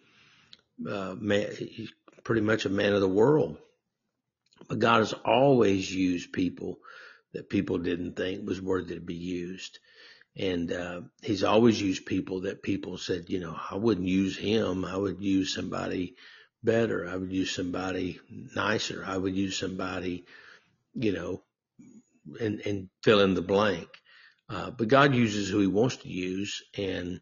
uh, man, pretty much a man of the world. But God has always used people that people didn't think was worthy to be used. And uh, he's always used people that people said, you know, I wouldn't use him. I would use somebody better. I would use somebody nicer. I would use somebody, you know, and, and fill in the blank. Uh, but God uses who he wants to use. And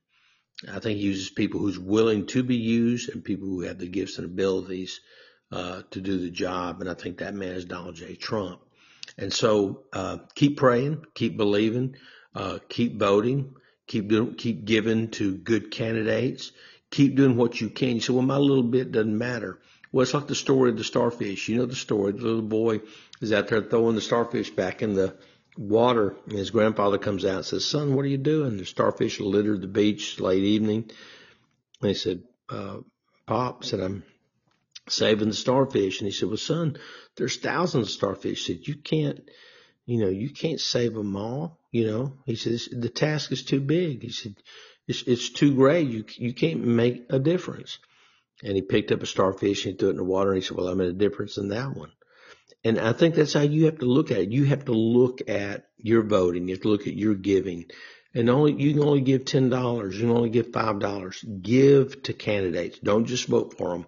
I think he uses people who's willing to be used and people who have the gifts and abilities, uh, to do the job. And I think that man is Donald J. Trump. And so, uh, keep praying, keep believing, uh, keep voting, keep doing, keep giving to good candidates keep doing what you can. You say, well, my little bit doesn't matter. Well, it's like the story of the starfish. You know the story. The little boy is out there throwing the starfish back in the water, and his grandfather comes out and says, son, what are you doing? The starfish littered the beach late evening. And he said, uh, Pop, said, I'm saving the starfish. And he said, well, son, there's thousands of starfish. He said, you can't, you know, you can't save them all. You know, he says, the task is too big. He said, it's, it's too gray. You, you can't make a difference. And he picked up a starfish and threw it in the water and he said, well, I made a difference in that one. and I think that's how you have to look at it. You have to look at your voting. You have to look at your giving. And only, you can only give $10. You can only give $5. Give to candidates. Don't just vote for them.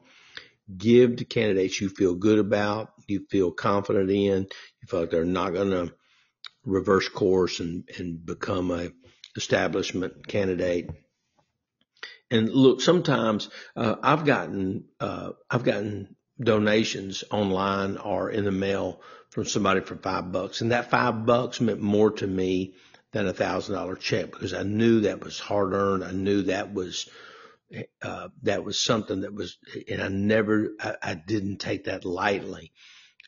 Give to candidates you feel good about, you feel confident in, you feel like they're not going to reverse course and, and become a establishment candidate. And look, sometimes uh, I've gotten uh, I've gotten donations online or in the mail from somebody for five bucks. And that five bucks meant more to me than a thousand dollar check because I knew that was hard earned. I knew that was, uh, that was something that was, and I never, I, I didn't take that lightly.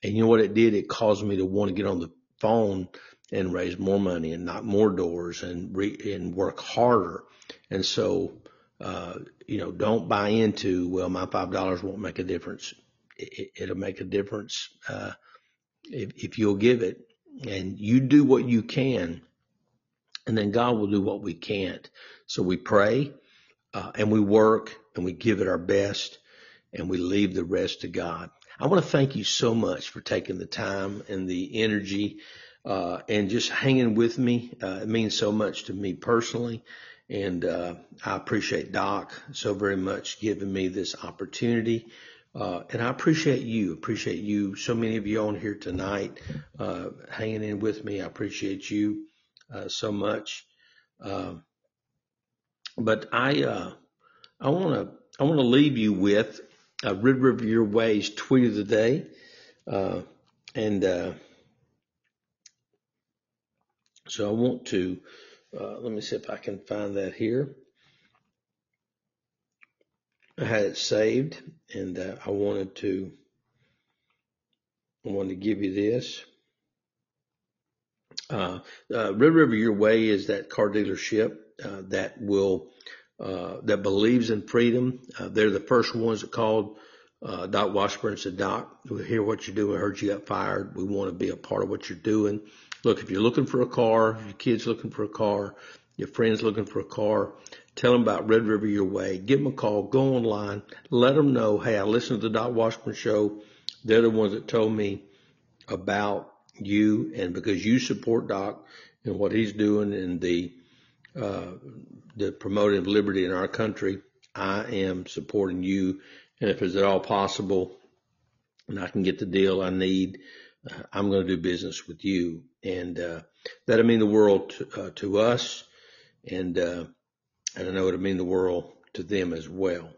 And you know what it did? It caused me to want to get on the phone and raise more money and knock more doors and re, and work harder. And so, uh, you know, don't buy into, well, my $5 won't make a difference it, will make a difference uh, if, if you'll give it. And you do what you can, and then God will do what we can't. So we pray uh, and we work and we give it our best and we leave the rest to God. I want to thank you so much for taking the time and the energy uh, and just hanging with me. Uh, it means so much to me personally. And uh, I appreciate Doc so very much giving me this opportunity. Uh, and I appreciate you, appreciate you, so many of you on here tonight, uh, hanging in with me. I appreciate you, uh, so much. Um, but I, uh, I want to, I want to leave you with a Red River Your Ways tweet of the day. Uh, and, uh, so I want to, let me see if I can find that here. I had it saved and uh, I wanted to I wanted to give you this. Uh, uh, Red River Your Way is that car dealership uh, that will uh, that believes in freedom. Uh, they're the first ones that called Doc Washburn and said, "Doc, we hear what you're doing. I heard you got fired. We want to be a part of what you're doing. Look, if you're looking for a car, your kid's looking for a car, your friend's looking for a car, Tell them about Red River Your Way. Give them a call. Go online. Let them know, hey, I listened to the Doc Washburn show. They're the ones that told me about you, and because you support Doc and what he's doing in the uh, the promoting of liberty in our country, I am supporting you. And if it's at all possible, and I can get the deal I need, uh, I'm going to do business with you. And uh, that'll mean the world to, uh, to us. And uh, and I know it'll mean the world to them as well.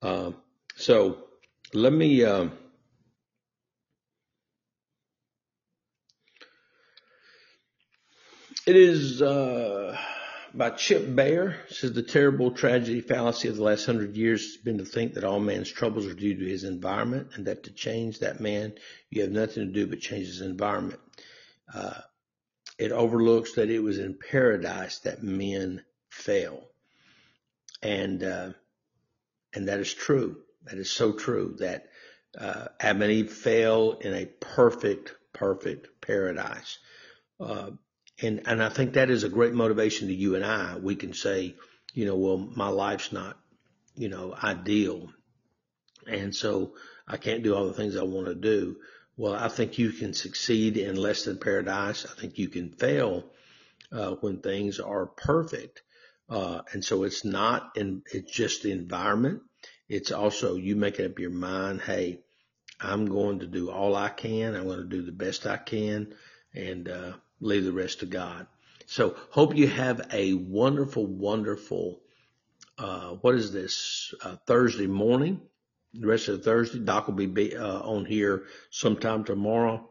Uh, so let me. Uh, it is uh, by Chip Bayer. It says the terrible tragedy fallacy of the last hundred years has been to think that all man's troubles are due to his environment, and that to change that man, you have nothing to do but change his environment. Uh, it overlooks that it was in paradise that men fell and uh, and that is true. That is so true. That uh, Adam and Eve fell in a perfect, perfect paradise, uh, and and I think that is a great motivation to you and I. We can say, you know, well, my life's not, you know, ideal, and so I can't do all the things I want to do. Well, I think you can succeed in less than paradise. I think you can fail uh, when things are perfect. Uh, and so it's not in, it's just the environment. It's also you making up your mind, hey, I'm going to do all I can. I'm going to do the best I can and, uh, leave the rest to God. So hope you have a wonderful, wonderful, uh, what is this, uh, Thursday morning, the rest of the Thursday. Doc will be, uh, on here sometime tomorrow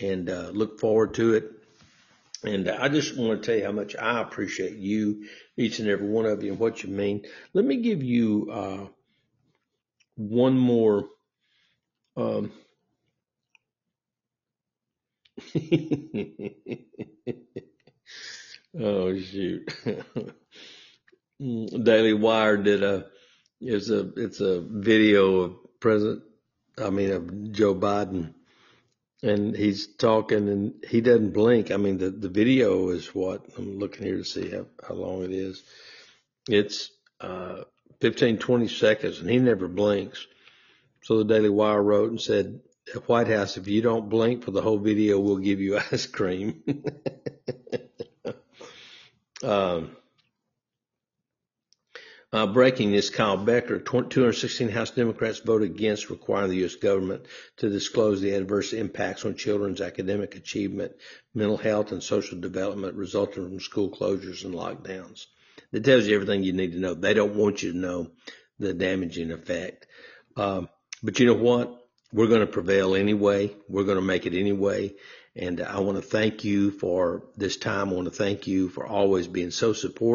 and, uh, look forward to it. And I just want to tell you how much I appreciate you, each and every one of you, and what you mean. Let me give you uh, one more. Um, oh shoot! Daily Wire did a it's a it's a video of President, I mean of Joe Biden and he's talking and he doesn't blink. I mean, the, the video is what I'm looking here to see how, how long it is. It's, uh, 15, 20 seconds and he never blinks. So the Daily Wire wrote and said, White House, if you don't blink for the whole video, we'll give you ice cream. um, uh, breaking news, Kyle Becker, 216 House Democrats vote against requiring the U.S. government to disclose the adverse impacts on children's academic achievement, mental health, and social development resulting from school closures and lockdowns. That tells you everything you need to know. They don't want you to know the damaging effect. Um, but you know what? We're going to prevail anyway. We're going to make it anyway. And I want to thank you for this time. I want to thank you for always being so supportive.